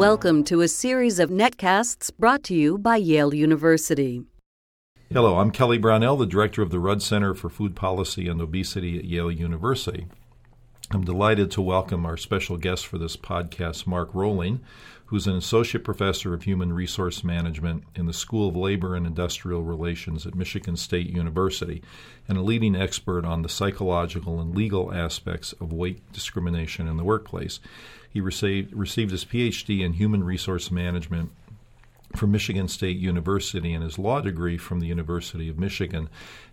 Welcome to a series of netcasts brought to you by Yale University. Hello, I'm Kelly Brownell, the director of the Rudd Center for Food Policy and Obesity at Yale University. I'm delighted to welcome our special guest for this podcast, Mark Roehling, who's an associate professor of human resource management in the School of Labor and Industrial Relations at Michigan State University and a leading expert on the psychological and legal aspects of weight discrimination in the workplace. He received, received his PhD in human resource management from Michigan State University and his law degree from the University of Michigan.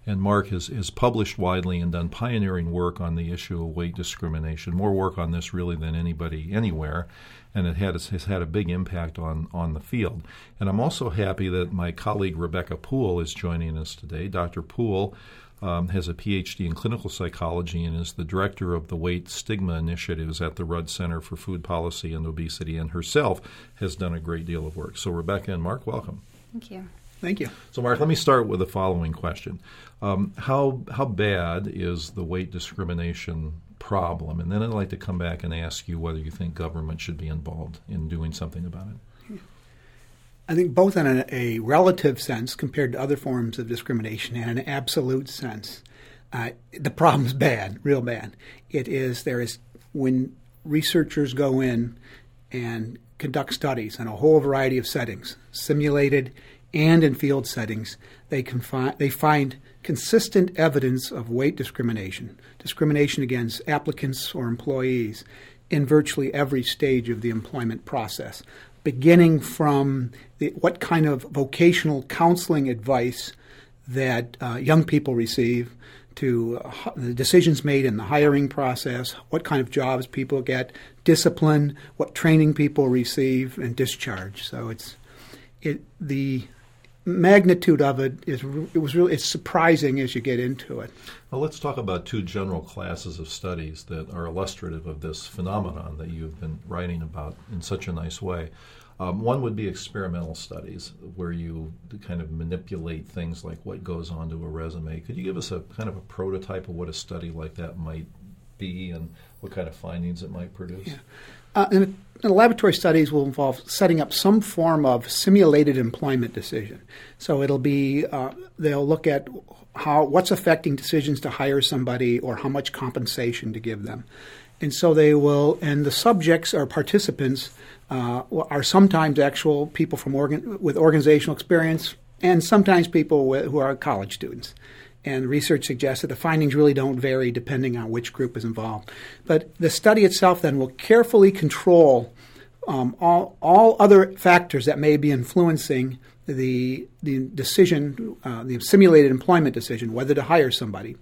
And Mark has, has published widely and done pioneering work on the issue of weight discrimination, more work on this really than anybody anywhere. And it had, has had a big impact on, on the field. And I'm also happy that my colleague Rebecca Puhl is joining us today. Dr. Puhl um, has a PhD in clinical psychology and is the director of the Weight Stigma Initiatives at the Rudd Center for Food Policy and Obesity, and herself has done a great deal of work. So, Rebecca and Mark, welcome. Thank you. Thank you. So, Mark, let me start with the following question: um, How how bad is the weight discrimination problem? And then I'd like to come back and ask you whether you think government should be involved in doing something about it. I think both in a, a, relative sense compared to other forms of discrimination and an absolute sense. Uh, the problem's bad, real bad. It is, there is, when researchers go in and conduct studies in a whole variety of settings, simulated and in field settings, they, can fi- they find consistent evidence of weight discrimination, discrimination against applicants or employees in virtually every stage of the employment process beginning from the, what kind of vocational counseling advice that uh, young people receive to uh, the decisions made in the hiring process, what kind of jobs people get, discipline, what training people receive, and discharge. So it's it the magnitude of it is it was really it's surprising as you get into it. Well, let's talk about two general classes of studies that are illustrative of this phenomenon that you've been writing about in such a nice way. Um, one would be experimental studies, where you kind of manipulate things like what goes onto a resume. Could you give us a kind of a prototype of what a study like that might be and what kind of findings it might produce? Yeah. Uh, and, and laboratory studies will involve setting up some form of simulated employment decision. So it'll be uh, they'll look at how what's affecting decisions to hire somebody or how much compensation to give them, and so they will and the subjects or participants uh, are sometimes actual people from organ, with organizational experience and sometimes people who are college students. And research suggests that the findings really don't vary depending on which group is involved. But the study itself then will carefully control um, all, all other factors that may be influencing the, the decision, uh, the simulated employment decision, whether to hire somebody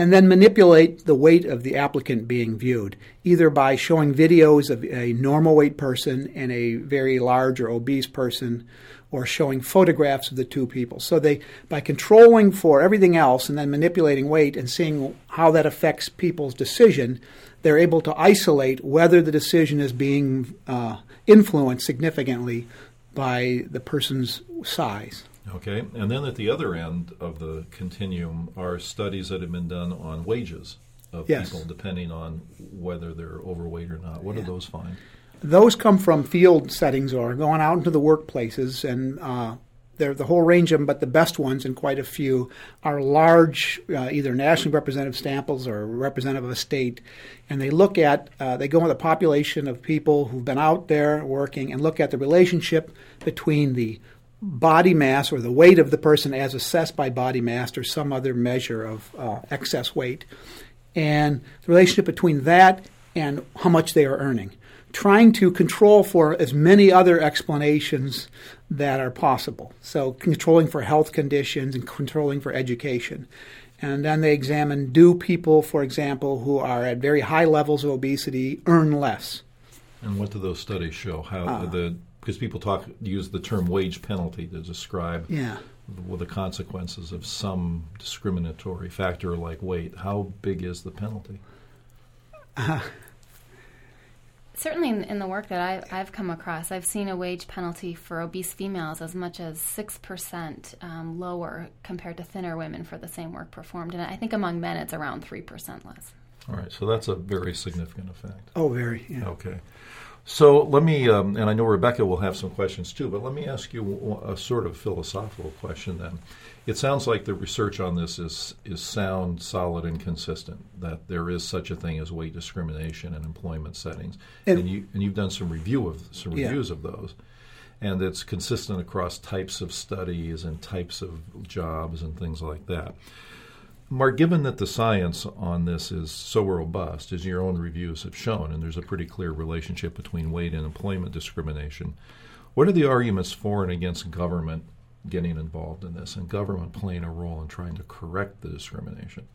and then manipulate the weight of the applicant being viewed, either by showing videos of a normal weight person and a very large or obese person, or showing photographs of the two people. So they, by controlling for everything else and then manipulating weight and seeing how that affects people's decision, they're able to isolate whether the decision is being uh, influenced significantly by the person's size. Okay, and then at the other end of the continuum are studies that have been done on wages of yes. people, depending on whether they're overweight or not. What yeah. do those find? Those come from field settings or going out into the workplaces, and uh, they're the whole range of them, but the best ones, and quite a few, are large, uh, either nationally representative samples or representative of a state. And they look at, uh, they go with a population of people who've been out there working and look at the relationship between the body mass or the weight of the person as assessed by body mass or some other measure of uh, excess weight, and the relationship between that and how much they are earning. Trying to control for as many other explanations that are possible. So, controlling for health conditions and controlling for education. And then they examine do people, for example, who are at very high levels of obesity earn less? And what do those studies show? How uh, the because people talk use the term wage penalty to describe yeah. the, the consequences of some discriminatory factor like weight. How big is the penalty? Uh, Certainly, in, in, the work that I, have come across, I've seen a wage penalty for obese females as much as 6% um, lower compared to thinner women for the same work performed. And I think among men, it's around 3% less. All right, so that's a very significant effect. Oh, very, yeah. Okay. So let me, um, and I know Rebecca will have some questions too, but let me ask you a sort of philosophical question then. It sounds like the research on this is, is sound, solid, and consistent, that there is such a thing as weight discrimination in employment settings. And, and, you, and you've done some review of some reviews yeah. of those. And it's consistent across types of studies and types of jobs and things like that. Mark, given that the science on this is so robust, as your own reviews have shown, and there's a pretty clear relationship between weight and employment discrimination, what are the arguments for and against government getting involved in this and government playing a role in trying to correct the discrimination?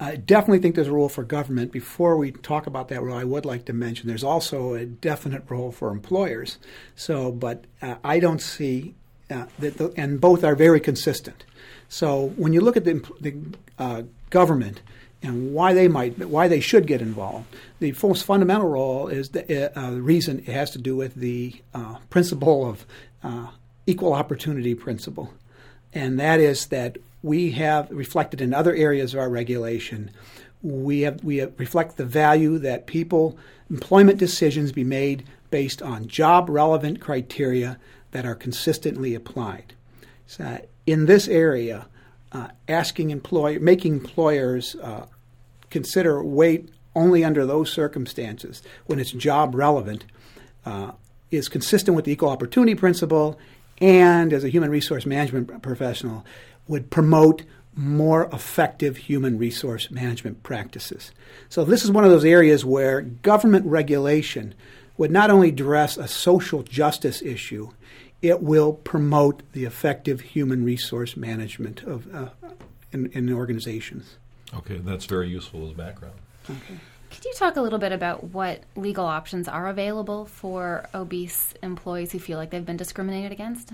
I definitely think there's a role for government. Before we talk about that role, I would like to mention there's also a definite role for employers. So, but uh, I don't see uh, the, and both are very consistent. So when you look at the, the uh, government and why they might, why they should get involved, the most fundamental role is the uh, reason it has to do with the uh, principle of uh, equal opportunity principle, and that is that we have reflected in other areas of our regulation. We have we have reflect the value that people employment decisions be made based on job relevant criteria that are consistently applied. So in this area, uh, asking employer, making employers uh, consider weight only under those circumstances when it's job relevant uh, is consistent with the equal opportunity principle and as a human resource management professional would promote more effective human resource management practices. So this is one of those areas where government regulation would not only address a social justice issue, it will promote the effective human resource management of uh, in, in organizations. Okay, that's very useful as background. Okay. Could you talk a little bit about what legal options are available for obese employees who feel like they've been discriminated against?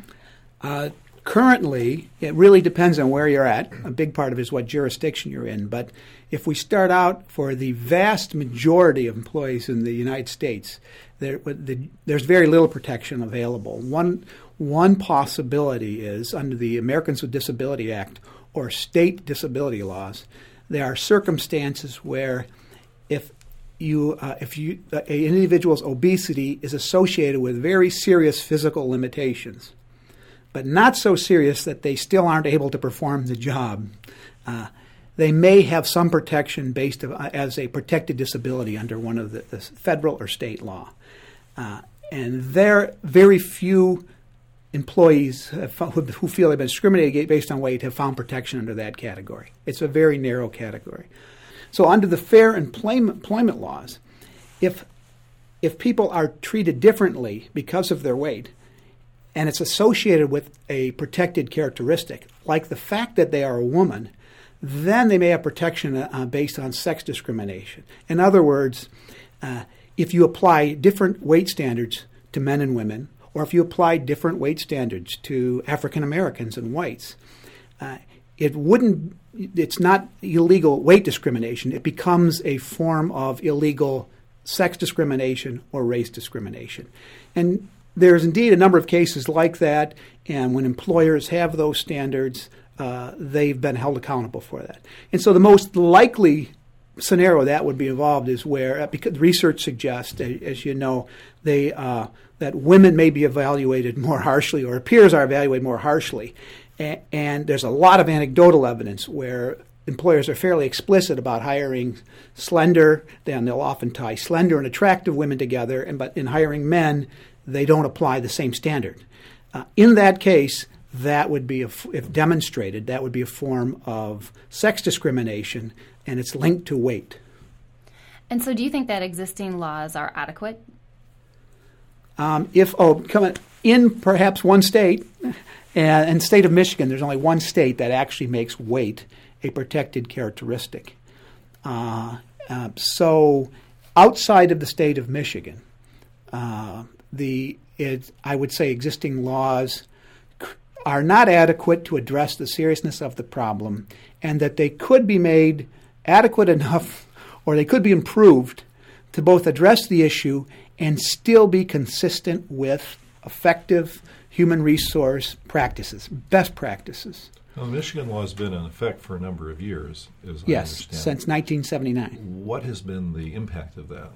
Uh, currently, it really depends on where you're at. A big part of it is what jurisdiction you're in. But if we start out for the vast majority of employees in the United States, there, the, there's very little protection available. One, one possibility is under the Americans with Disability Act or state disability laws, there are circumstances where if you, uh, if you, uh, an individual's obesity is associated with very serious physical limitations, but not so serious that they still aren't able to perform the job, uh, they may have some protection based of, uh, as a protected disability under one of the, the federal or state law. Uh, and there, very few employees who feel they've been discriminated based on weight have found protection under that category. It's a very narrow category. So, under the fair employment, employment laws, if if people are treated differently because of their weight, and it's associated with a protected characteristic, like the fact that they are a woman, then they may have protection uh, based on sex discrimination. In other words, uh, if you apply different weight standards to men and women, or if you apply different weight standards to African Americans and whites, uh, it wouldn't. It's not illegal weight discrimination. It becomes a form of illegal sex discrimination or race discrimination, and there's indeed a number of cases like that. And when employers have those standards, uh, they've been held accountable for that. And so the most likely scenario that would be involved is where, uh, because research suggests, as you know, they uh, that women may be evaluated more harshly, or peers are evaluated more harshly, and, and there's a lot of anecdotal evidence where employers are fairly explicit about hiring slender, then they'll often tie slender and attractive women together, and but in hiring men, they don't apply the same standard. Uh, in that case, that would be, a, if demonstrated, that would be a form of sex discrimination, and it's linked to weight. And so, do you think that existing laws are adequate? Um, if oh, come in perhaps one state, and in the state of Michigan, there's only one state that actually makes weight a protected characteristic. Uh, uh, so, outside of the state of Michigan, uh, the it, I would say existing laws are not adequate to address the seriousness of the problem, and that they could be made adequate enough or they could be improved to both address the issue and still be consistent with effective human resource practices, best practices. Well, Michigan law has been in effect for a number of years, as yes, I understand. since 1979. What has been the impact of that?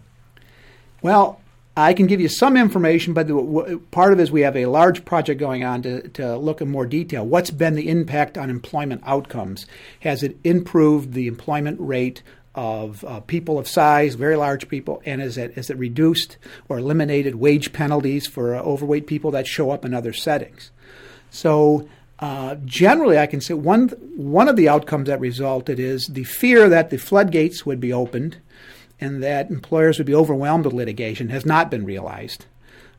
Well, I can give you some information, but part of it is we have a large project going on to, to look in more detail. What's been the impact on employment outcomes? Has it improved the employment rate of uh, people of size, very large people, and is it, is it reduced or eliminated wage penalties for uh, overweight people that show up in other settings? So, uh, generally, I can say one, one of the outcomes that resulted is the fear that the floodgates would be opened and that employers would be overwhelmed with litigation has not been realized.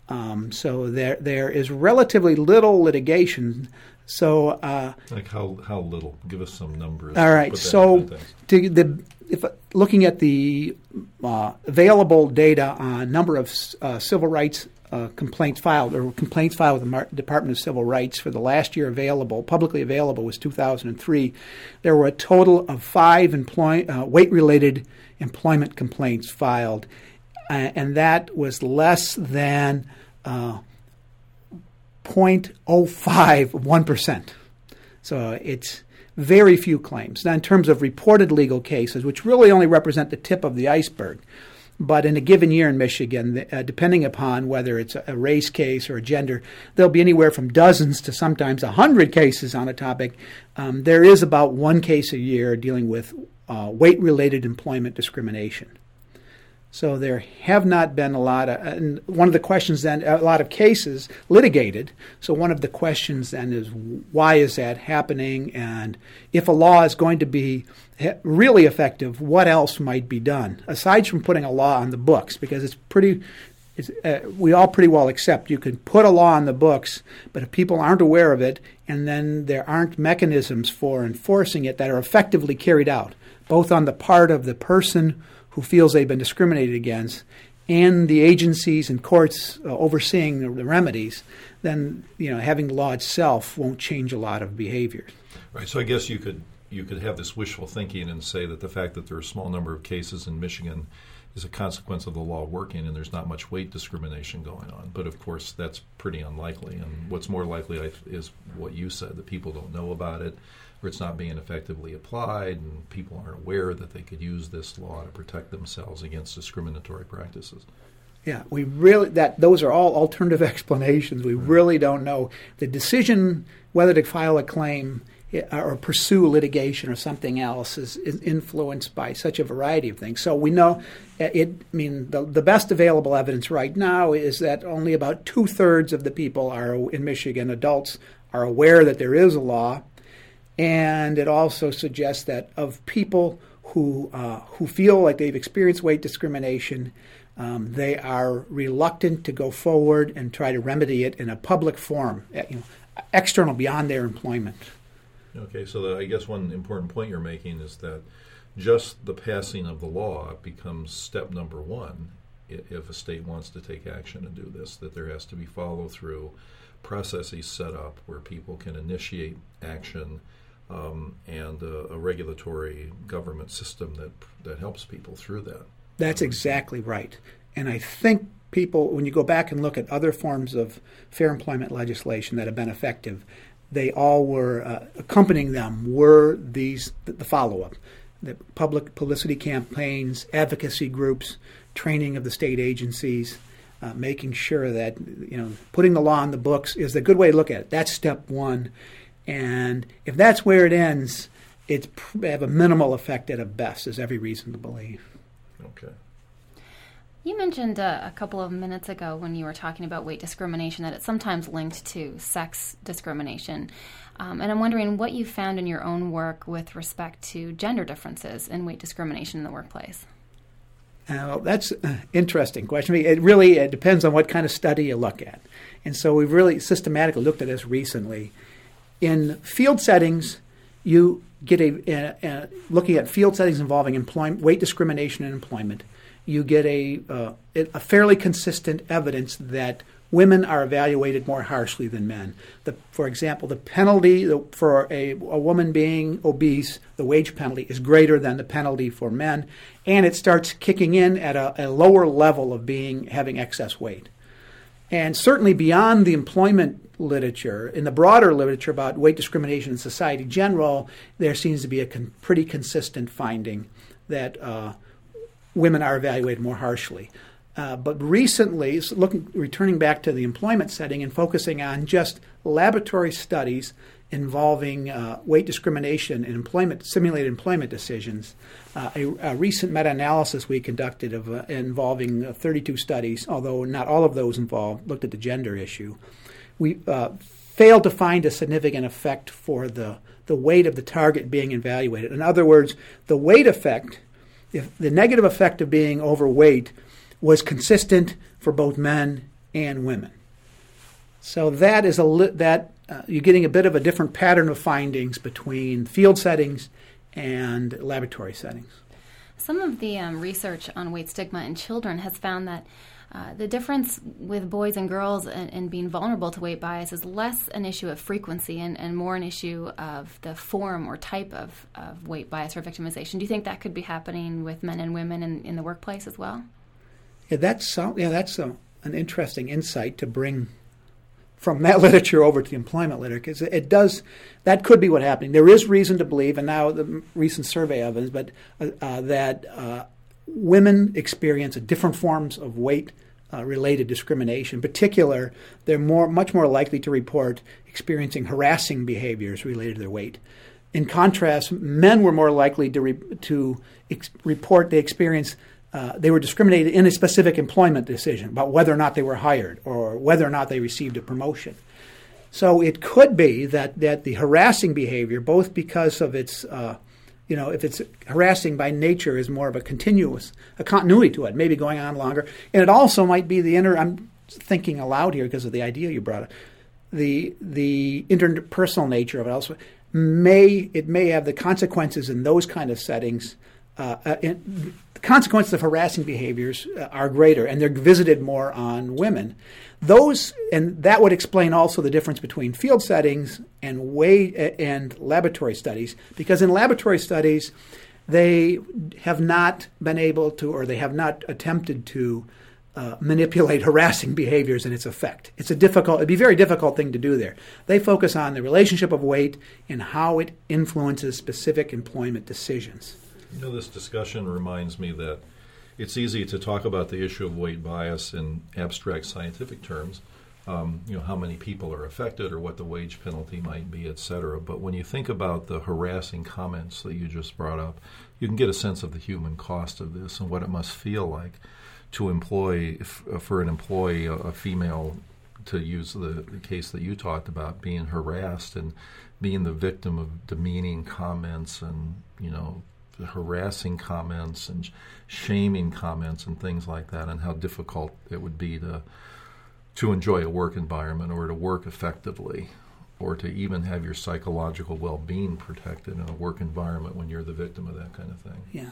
Um, so there there is relatively little litigation. So uh, like how how little? Give us some numbers. All right. So to the if looking at the uh, available data on number of uh, civil rights uh, complaints filed or complaints filed with the Mar- Department of Civil Rights for the last year available, publicly available, was 2003. There were a total of five employ- uh, weight-related employment complaints filed, uh, and that was less than uh, 0.051%. So it's very few claims. Now, in terms of reported legal cases, which really only represent the tip of the iceberg, but in a given year in Michigan, uh, depending upon whether it's a race case or a gender, there'll be anywhere from dozens to sometimes a hundred cases on a topic. Um, there is about one case a year dealing with uh, weight related employment discrimination. So there have not been a lot of, and one of the questions then, a lot of cases litigated. So one of the questions then is why is that happening? And if a law is going to be really effective, what else might be done aside from putting a law on the books? Because it's pretty, it's, uh, we all pretty well accept you can put a law on the books, but if people aren't aware of it, and then there aren't mechanisms for enforcing it that are effectively carried out, both on the part of the person who feels they've been discriminated against and the agencies and courts uh, overseeing the, the, remedies, then you know having the law itself won't change a lot of behaviors. Right. So I guess you could you could have this wishful thinking and say that the fact that there are a small number of cases in Michigan is a consequence of the law working and there's not much weight discrimination going on. But of course, that's pretty unlikely. And what's more likely is what you said that people don't know about it or it's not being effectively applied, and people aren't aware that they could use this law to protect themselves against discriminatory practices. Yeah, we really that those are all alternative explanations. We right. really don't know the decision whether to file a claim eh, or pursue litigation or something else is, is, influenced by such a variety of things. So we know eh, it. I mean, the, the best available evidence right now is that only about two thirds of the people are in Michigan adults are aware that there is a law and it also suggests that of people who uh, who feel like they've experienced weight discrimination, um, they are reluctant to go forward and try to remedy it in a public forum, eh, you know, external beyond their employment. Okay, so the, I guess one important point you're making is that just the passing of the law becomes step number one if a state wants to take action and do this, that there has to be follow through processes set up where people can initiate action um, and a, a, regulatory government system that that helps people through that. That's exactly right. And I think people, when you go back and look at other forms of fair employment legislation that have been effective, they all were uh, accompanying them were these the, follow up, the public publicity campaigns, advocacy groups, training of the state agencies. Uh, making sure that you know putting the law on the books is a good way to look at it. That's step one, and if that's where it ends, it's have a minimal effect at a best, is every reason to believe. Okay. You mentioned uh, a couple of minutes ago when you were talking about weight discrimination that it's sometimes linked to sex discrimination. Um, and I'm wondering what you found in your own work with respect to gender differences in weight discrimination in the workplace. Uh, well, that's an interesting question. it really it depends on what kind of study you look at. And so we've really systematically looked at this recently in field settings, you get a, a, a, looking at field settings involving employment, weight discrimination in employment. You get a uh, a fairly consistent evidence that women are evaluated more harshly than men. The, for example, the penalty for a, a woman being obese, the wage penalty, is greater than the penalty for men, and it starts kicking in at a, a lower level of being having excess weight. And certainly beyond the employment literature, in the broader literature about weight discrimination in society in general, there seems to be a con- pretty consistent finding that uh, women are evaluated more harshly. Uh, but recently, looking, returning back to the employment setting and focusing on just laboratory studies involving uh, weight discrimination in employment, simulated employment decisions. Uh, a, a, recent meta-analysis we conducted of uh, involving uh, 32 studies, although not all of those involved looked at the gender issue. We uh, failed to find a significant effect for the the weight of the target being evaluated. In other words, the weight effect, if the negative effect of being overweight, was consistent for both men and women. So that is a li- that uh, you're getting a bit of a different pattern of findings between field settings and laboratory settings. Some of the um, research on weight stigma in children has found that uh, the difference with boys and girls and, being vulnerable to weight bias is less an issue of frequency and, and more an issue of the form or type of, of weight bias or victimization. Do you think that could be happening with men and women in, in the workplace as well? Yeah, that's yeah, that's a, an interesting insight to bring from that literature over to the employment literature it does that could be what happening. There is reason to believe, and now the recent survey evidence, but uh, uh, that uh, women experience different forms of weight. Uh, related discrimination. In particular, they're more, much more likely to report experiencing harassing behaviors related to their weight. In contrast, men were more likely to, re- to ex- report they experience uh, they were discriminated in a specific employment decision about whether or not they were hired or whether or not they received a promotion. So it could be that, that the harassing behavior, both because of its, uh, you know, if it's harassing by nature, is more of a continuous, a continuity to it, maybe going on longer. And it also might be the inner, I'm thinking aloud here because of the idea you brought up, the, the interpersonal nature of it also may, it may have the consequences in those kind of settings uh, uh, the consequences of harassing behaviors uh, are greater, and they're visited more on women. Those and that would explain also the difference between field settings and way uh, and laboratory studies, because in laboratory studies, they have not been able to, or they have not attempted to. Uh, manipulate harassing behaviors and its effect. It's a difficult, it'd be a very difficult thing to do there. They focus on the relationship of weight and how it influences specific employment decisions. You know, this discussion reminds me that it's easy to talk about the issue of weight bias in abstract scientific terms. Um, you know how many people are affected or what the wage penalty might be, et cetera. But when you think about the harassing comments that you just brought up, you can get a sense of the human cost of this and what it must feel like to employ uh, for an employee, a, female, to use the, the, case that you talked about, being harassed and being the victim of demeaning comments and you know harassing comments and shaming comments and things like that, and how difficult it would be to to enjoy a work environment or to work effectively or to even have your psychological well-being protected in a work environment when you're the victim of that kind of thing. Yeah.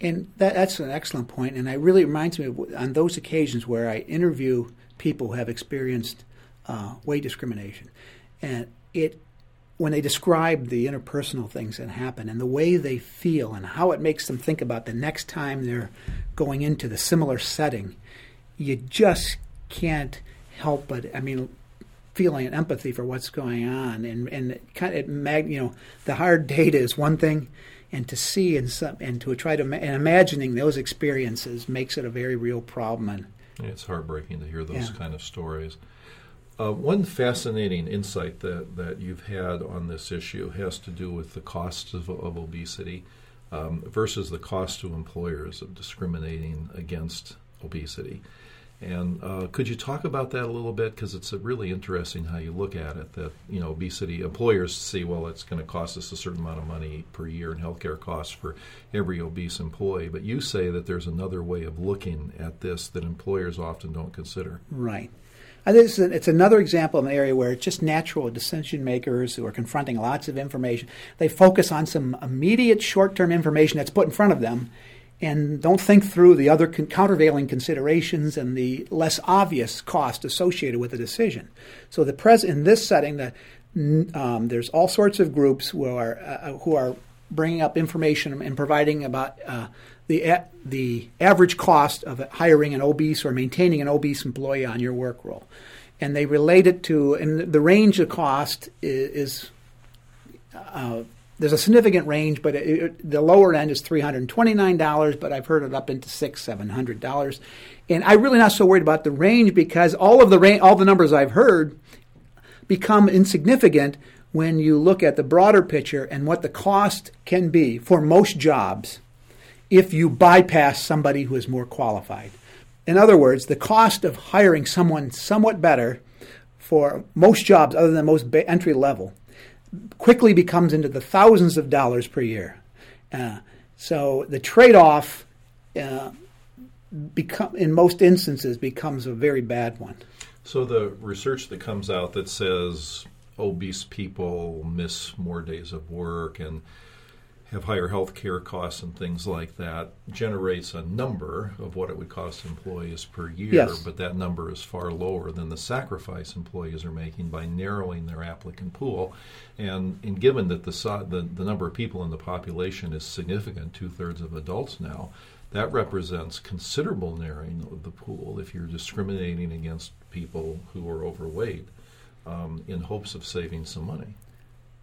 And that, that's an excellent point, and it really reminds me of on those occasions where I interview people who have experienced uh, weight discrimination, and it when they describe the interpersonal things that happen and the way they feel and how it makes them think about the next time they're going into the similar setting, you just can't help but, I mean, feeling an empathy for what's going on. And, and it kind of, it mag, you know, the hard data is one thing, and to see and, some, and to try to, and imagining those experiences makes it a very real problem. And, it's heartbreaking to hear those yeah. kind of stories. Uh, one fascinating insight that, that you've had on this issue has to do with the costs of, of obesity um, versus the cost to employers of discriminating against obesity. And uh, could you talk about that a little bit? Because it's really interesting how you look at it. That you know, obesity employers see well, it's going to cost us a certain amount of money per year in healthcare costs for every obese employee. But you say that there's another way of looking at this that employers often don't consider. Right. It's, it's another example of an area where it's just natural decision makers who are confronting lots of information. They focus on some immediate short term information that's put in front of them and don't think through the other con- countervailing considerations and the less obvious cost associated with the decision. So the pres- in this setting, the, um, there's all sorts of groups who are uh, who are bringing up information and providing about uh, the the average cost of hiring an obese or maintaining an obese employee on your work role, and they relate it to and the range of cost is, is uh, there's a significant range, but it, it, the lower end is three hundred and twenty nine dollars. But I've heard it up into six, seven hundred dollars, and I'm really not so worried about the range because all of the ra- all the numbers I've heard become insignificant when you look at the broader picture and what the cost can be for most jobs if you bypass somebody who is more qualified. In other words, the cost of hiring someone somewhat better for most jobs other than most entry level quickly becomes into the thousands of dollars per year. Uh, so the trade off uh, become, in most instances becomes a very bad one. So the research that comes out that says obese people miss more days of work and have higher health care costs and things like that generates a number of what it would cost employees per year, yes. but that number is far lower than the sacrifice employees are making by narrowing their applicant pool. And, and given that the, the, the number of people in the population is significant, two thirds of adults now, that represents considerable narrowing of the pool if you're discriminating against people who are overweight um, in hopes of saving some money.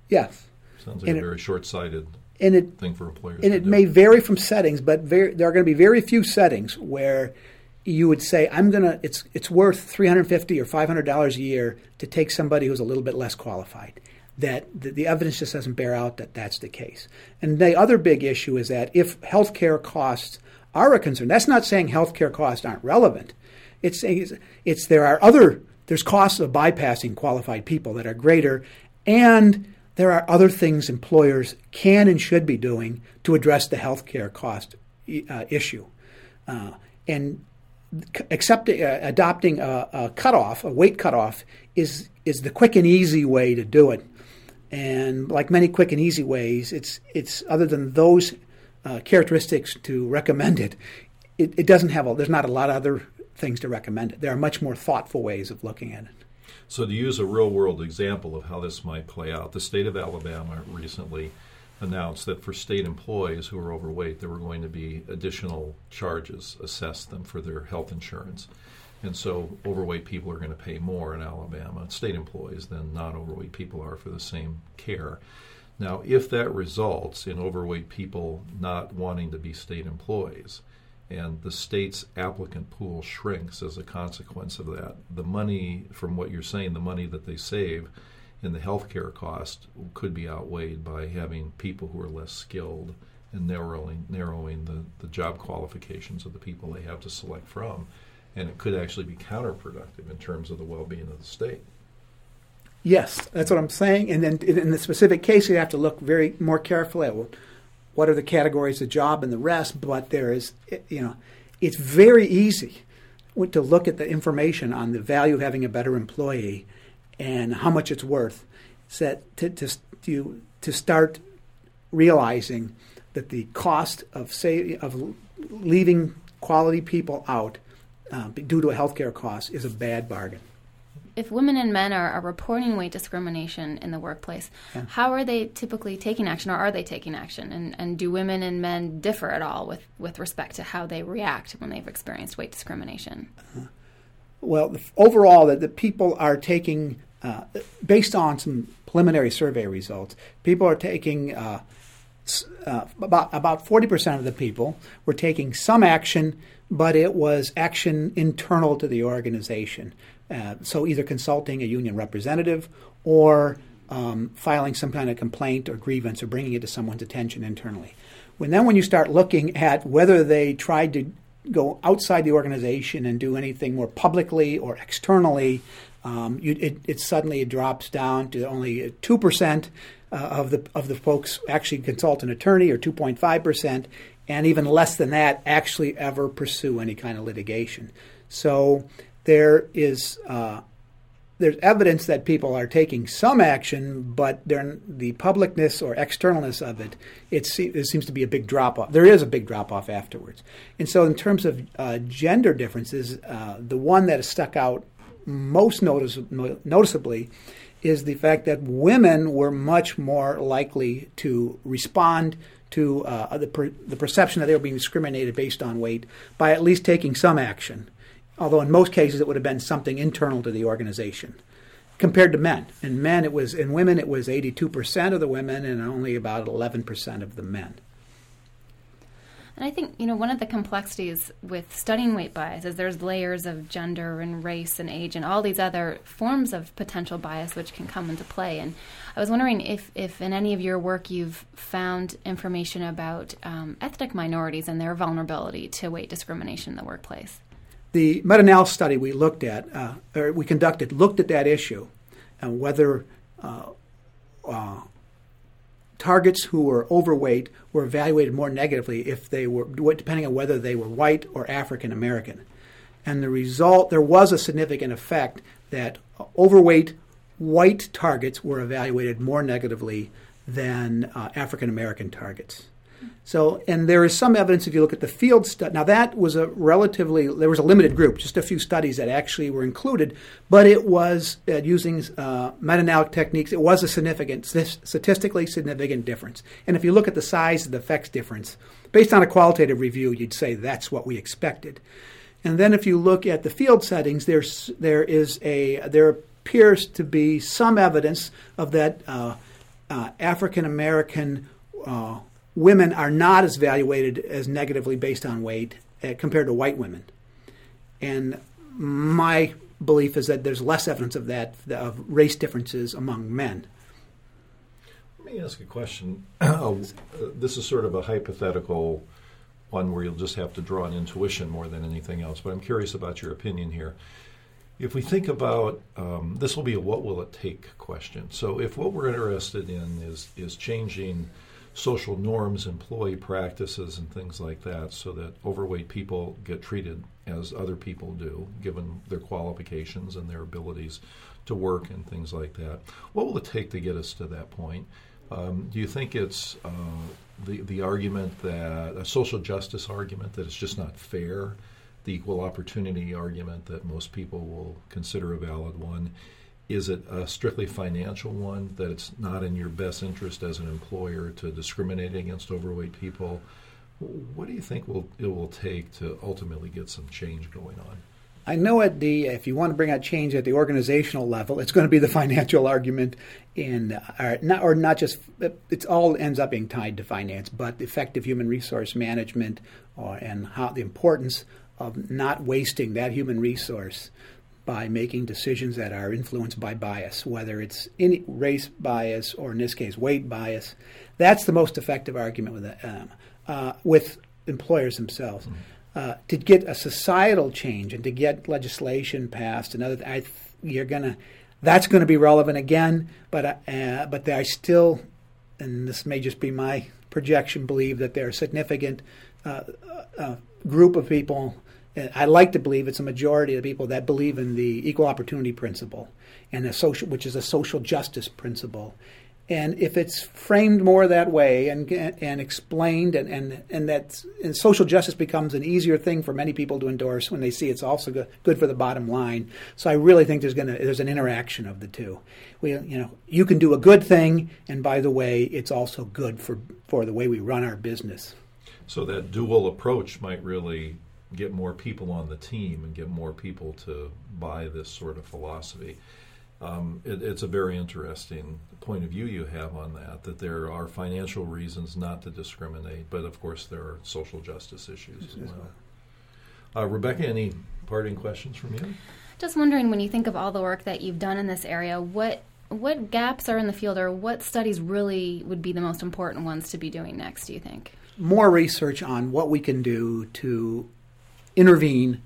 Yes. Sounds like and a very short sighted and it, thing for employers. And it may vary from settings, but very, there are going to be very few settings where you would say, "I'm going to." It's it's worth three hundred fifty or five hundred dollars a year to take somebody who's a little bit less qualified. That the, the, evidence just doesn't bear out that that's the case. And the other big issue is that if healthcare costs are a concern, that's not saying healthcare costs aren't relevant. It's saying it's, it's there are other there's costs of bypassing qualified people that are greater, and there are other things employers can and should be doing to address the healthcare cost uh, issue. Uh, and accepting, uh, adopting a, a, cutoff, a weight cutoff, is is the quick and easy way to do it. And like many quick and easy ways, it's it's other than those uh, characteristics to recommend it, it, it doesn't have a, there's not a lot of other things to recommend it. There are much more thoughtful ways of looking at it. So, to use a real world example of how this might play out, the state of Alabama recently announced that for state employees who are overweight, there were going to be additional charges assessed them for their health insurance. And so, overweight people are going to pay more in Alabama, state employees, than non overweight people are for the same care. Now, if that results in overweight people not wanting to be state employees, and the state's applicant pool shrinks as a consequence of that. The money, from what you're saying, the money that they save in the healthcare cost could be outweighed by having people who are less skilled and narrowing narrowing the, the job qualifications of the people they have to select from. And it could actually be counterproductive in terms of the well being of the state. Yes, that's what I'm saying. And then in the specific case, you have to look very more carefully at what are the categories of job and the rest, but there is, you know, it's very easy to look at the information on the value of having a better employee and how much it's worth. So to, to, to, to start realizing that the cost of say of leaving quality people out uh, due to a healthcare cost is a bad bargain if women and men are, are reporting weight discrimination in the workplace, yeah. how are they typically taking action, or are they taking action? And, and do women and men differ at all with, with respect to how they react when they've experienced weight discrimination? Uh-huh. Well, overall, that the people are taking, uh, based on some preliminary survey results, people are taking uh, uh, about about forty percent of the people were taking some action, but it was action internal to the organization. Uh, so either consulting a union representative or um, filing some kind of complaint or grievance or bringing it to someone's attention internally. When then when you start looking at whether they tried to go outside the organization and do anything more publicly or externally, um, you, it, it, suddenly drops down to only two percent uh, of the of the folks actually consult an attorney, or two point five percent, and even less than that actually ever pursue any kind of litigation. So there is uh, there's evidence that people are taking some action, but the publicness or externalness of it, it, se- it, seems to be a big drop off. There is a big drop off afterwards. And so, in terms of uh, gender differences, uh, the one that has stuck out most notice- noticeably is the fact that women were much more likely to respond to uh, the, per- the perception that they were being discriminated based on weight by at least taking some action although in most cases it would have been something internal to the organization. compared to men. In men, it was in women, it was 82% of the women and only about 11% of the men. And I think, you know, one of the complexities with studying weight bias is there's layers of gender and race and age and all these other forms of potential bias which can come into play. And I was wondering if, if in any of your work you've found information about um, ethnic minorities and their vulnerability to weight discrimination in the workplace. The meta-analysis study we looked at, uh, or we conducted, looked at that issue and whether uh, uh, targets who were overweight were evaluated more negatively if they were depending on whether they were white or African American. And the result, there was a significant effect that overweight white targets were evaluated more negatively than uh, African American targets. So, and there is some evidence if you look at the field study. Now, that was a relatively, there was a limited group, just a few studies that actually were included, but it was uh, using uh, meta analytic techniques, it was a significant, statistically significant difference. And if you look at the size of the effects difference, based on a qualitative review, you'd say that's what we expected. And then if you look at the field settings, there's, there is a, there appears to be some evidence of that uh, uh African American uh, women are not as evaluated as negatively based on weight uh, compared to white women. And my belief is that there's less evidence of that, of race differences among men. Let me ask a question. Uh, this is sort of a hypothetical one where you'll just have to draw an intuition more than anything else, but I'm curious about your opinion here. If we think about um, this, will be a what will it take question. So, if what we're interested in is is changing social norms, employee practices, and things like that, so that overweight people get treated as other people do, given their qualifications and their abilities to work and things like that. What will it take to get us to that point? Um, do you think it's uh, the the argument that a social justice argument that it's just not fair, the equal opportunity argument that most people will consider a valid one? Is it a strictly financial one that it's not in your best interest as an employer to discriminate against overweight people? What do you think will, it will take to ultimately get some change going on? I know at the if you want to bring out change at the organizational level, it's going to be the financial argument in uh, not or not just it all ends up being tied to finance, but effective human resource management or, and how the importance of not wasting that human resource by making decisions that are influenced by bias, whether it's any race bias or in this case weight bias. That's the most effective argument with um, uh, with employers themselves. Mm-hmm. Uh, to get a societal change and to get legislation passed, another I, you're gonna that's going to be relevant again. But uh, but I still, and this may just be my projection, believe that there are significant uh, uh, group of people I like to believe it's a majority of people that believe in the equal opportunity principle and a social, which is a social justice principle. And if it's framed more that way and and explained and and and that and social justice becomes an easier thing for many people to endorse when they see it's also good, good for the bottom line. So I really think there's gonna there's an interaction of the two. We you know you can do a good thing, and by the way, it's also good for for the way we run our business. So that dual approach might really get more people on the team and get more people to buy this sort of philosophy. Um, it, it's a very interesting point of view you have on that, that there are financial reasons not to discriminate, but of course there are social justice issues as well. Uh, Rebecca, any parting questions from you? Just wondering, when you think of all the work that you've done in this area, what what gaps are in the field, or what studies really would be the most important ones to be doing next? Do you think? More research on what we can do to intervene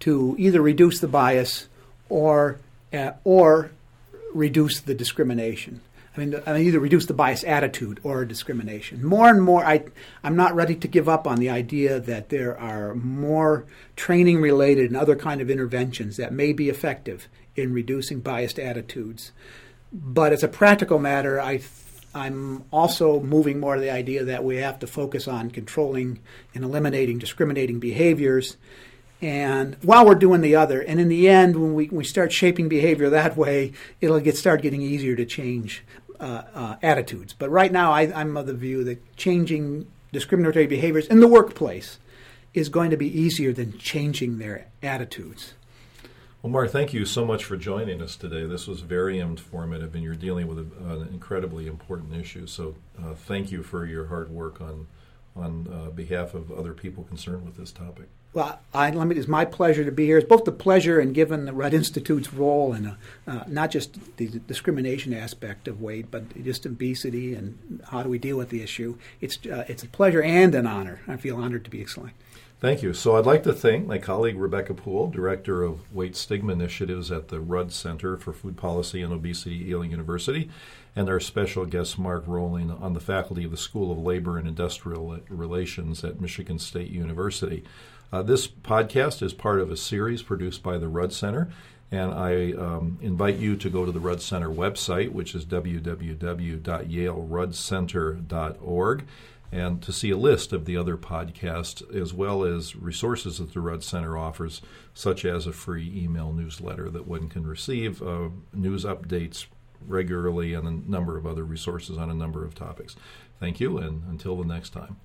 to either reduce the bias or uh, or reduce the discrimination. I mean, I mean, either reduce the bias attitude or discrimination. More and more, I, I'm not ready to give up on the idea that there are more training related and other kind of interventions that may be effective in reducing biased attitudes. But as a practical matter, I I'm also moving more to the idea that we have to focus on controlling and eliminating discriminating behaviors. And while we're doing the other, and in the end, when we, we start shaping behavior that way, it'll get start getting easier to change uh, uh, attitudes. But right now, I, I'm of the view that changing discriminatory behaviors in the workplace is going to be easier than changing their attitudes. Well, Mark, thank you so much for joining us today. This was very informative, and you're dealing with a, an incredibly important issue. So, uh, thank you for your hard work on on uh, behalf of other people concerned with this topic. Well, I, let me, it's my pleasure to be here. It's both the pleasure and given the Rudd Institute's role in uh, uh, not just the discrimination aspect of weight, but just obesity and how do we deal with the issue. It's, uh, it's a pleasure and an honor. I feel honored to be selected. Thank you. So I'd like to thank my colleague Rebecca Puhl, Director of Weight Stigma Initiatives at the Rudd Center for Food Policy and Obesity, Yale University, and our special guest Mark Roehling on the faculty of the School of Labor and Industrial Relations at Michigan State University. Uh, this podcast is part of a series produced by the Rudd Center, and I um, invite you to go to the Rudd Center website, which is www.yaleruddcenter.org and to see a list of the other podcasts as well as resources that the Rudd Center offers, such as a free email newsletter that one can receive, uh, news updates regularly, and a number of other resources on a number of topics. Thank you, and until the next time.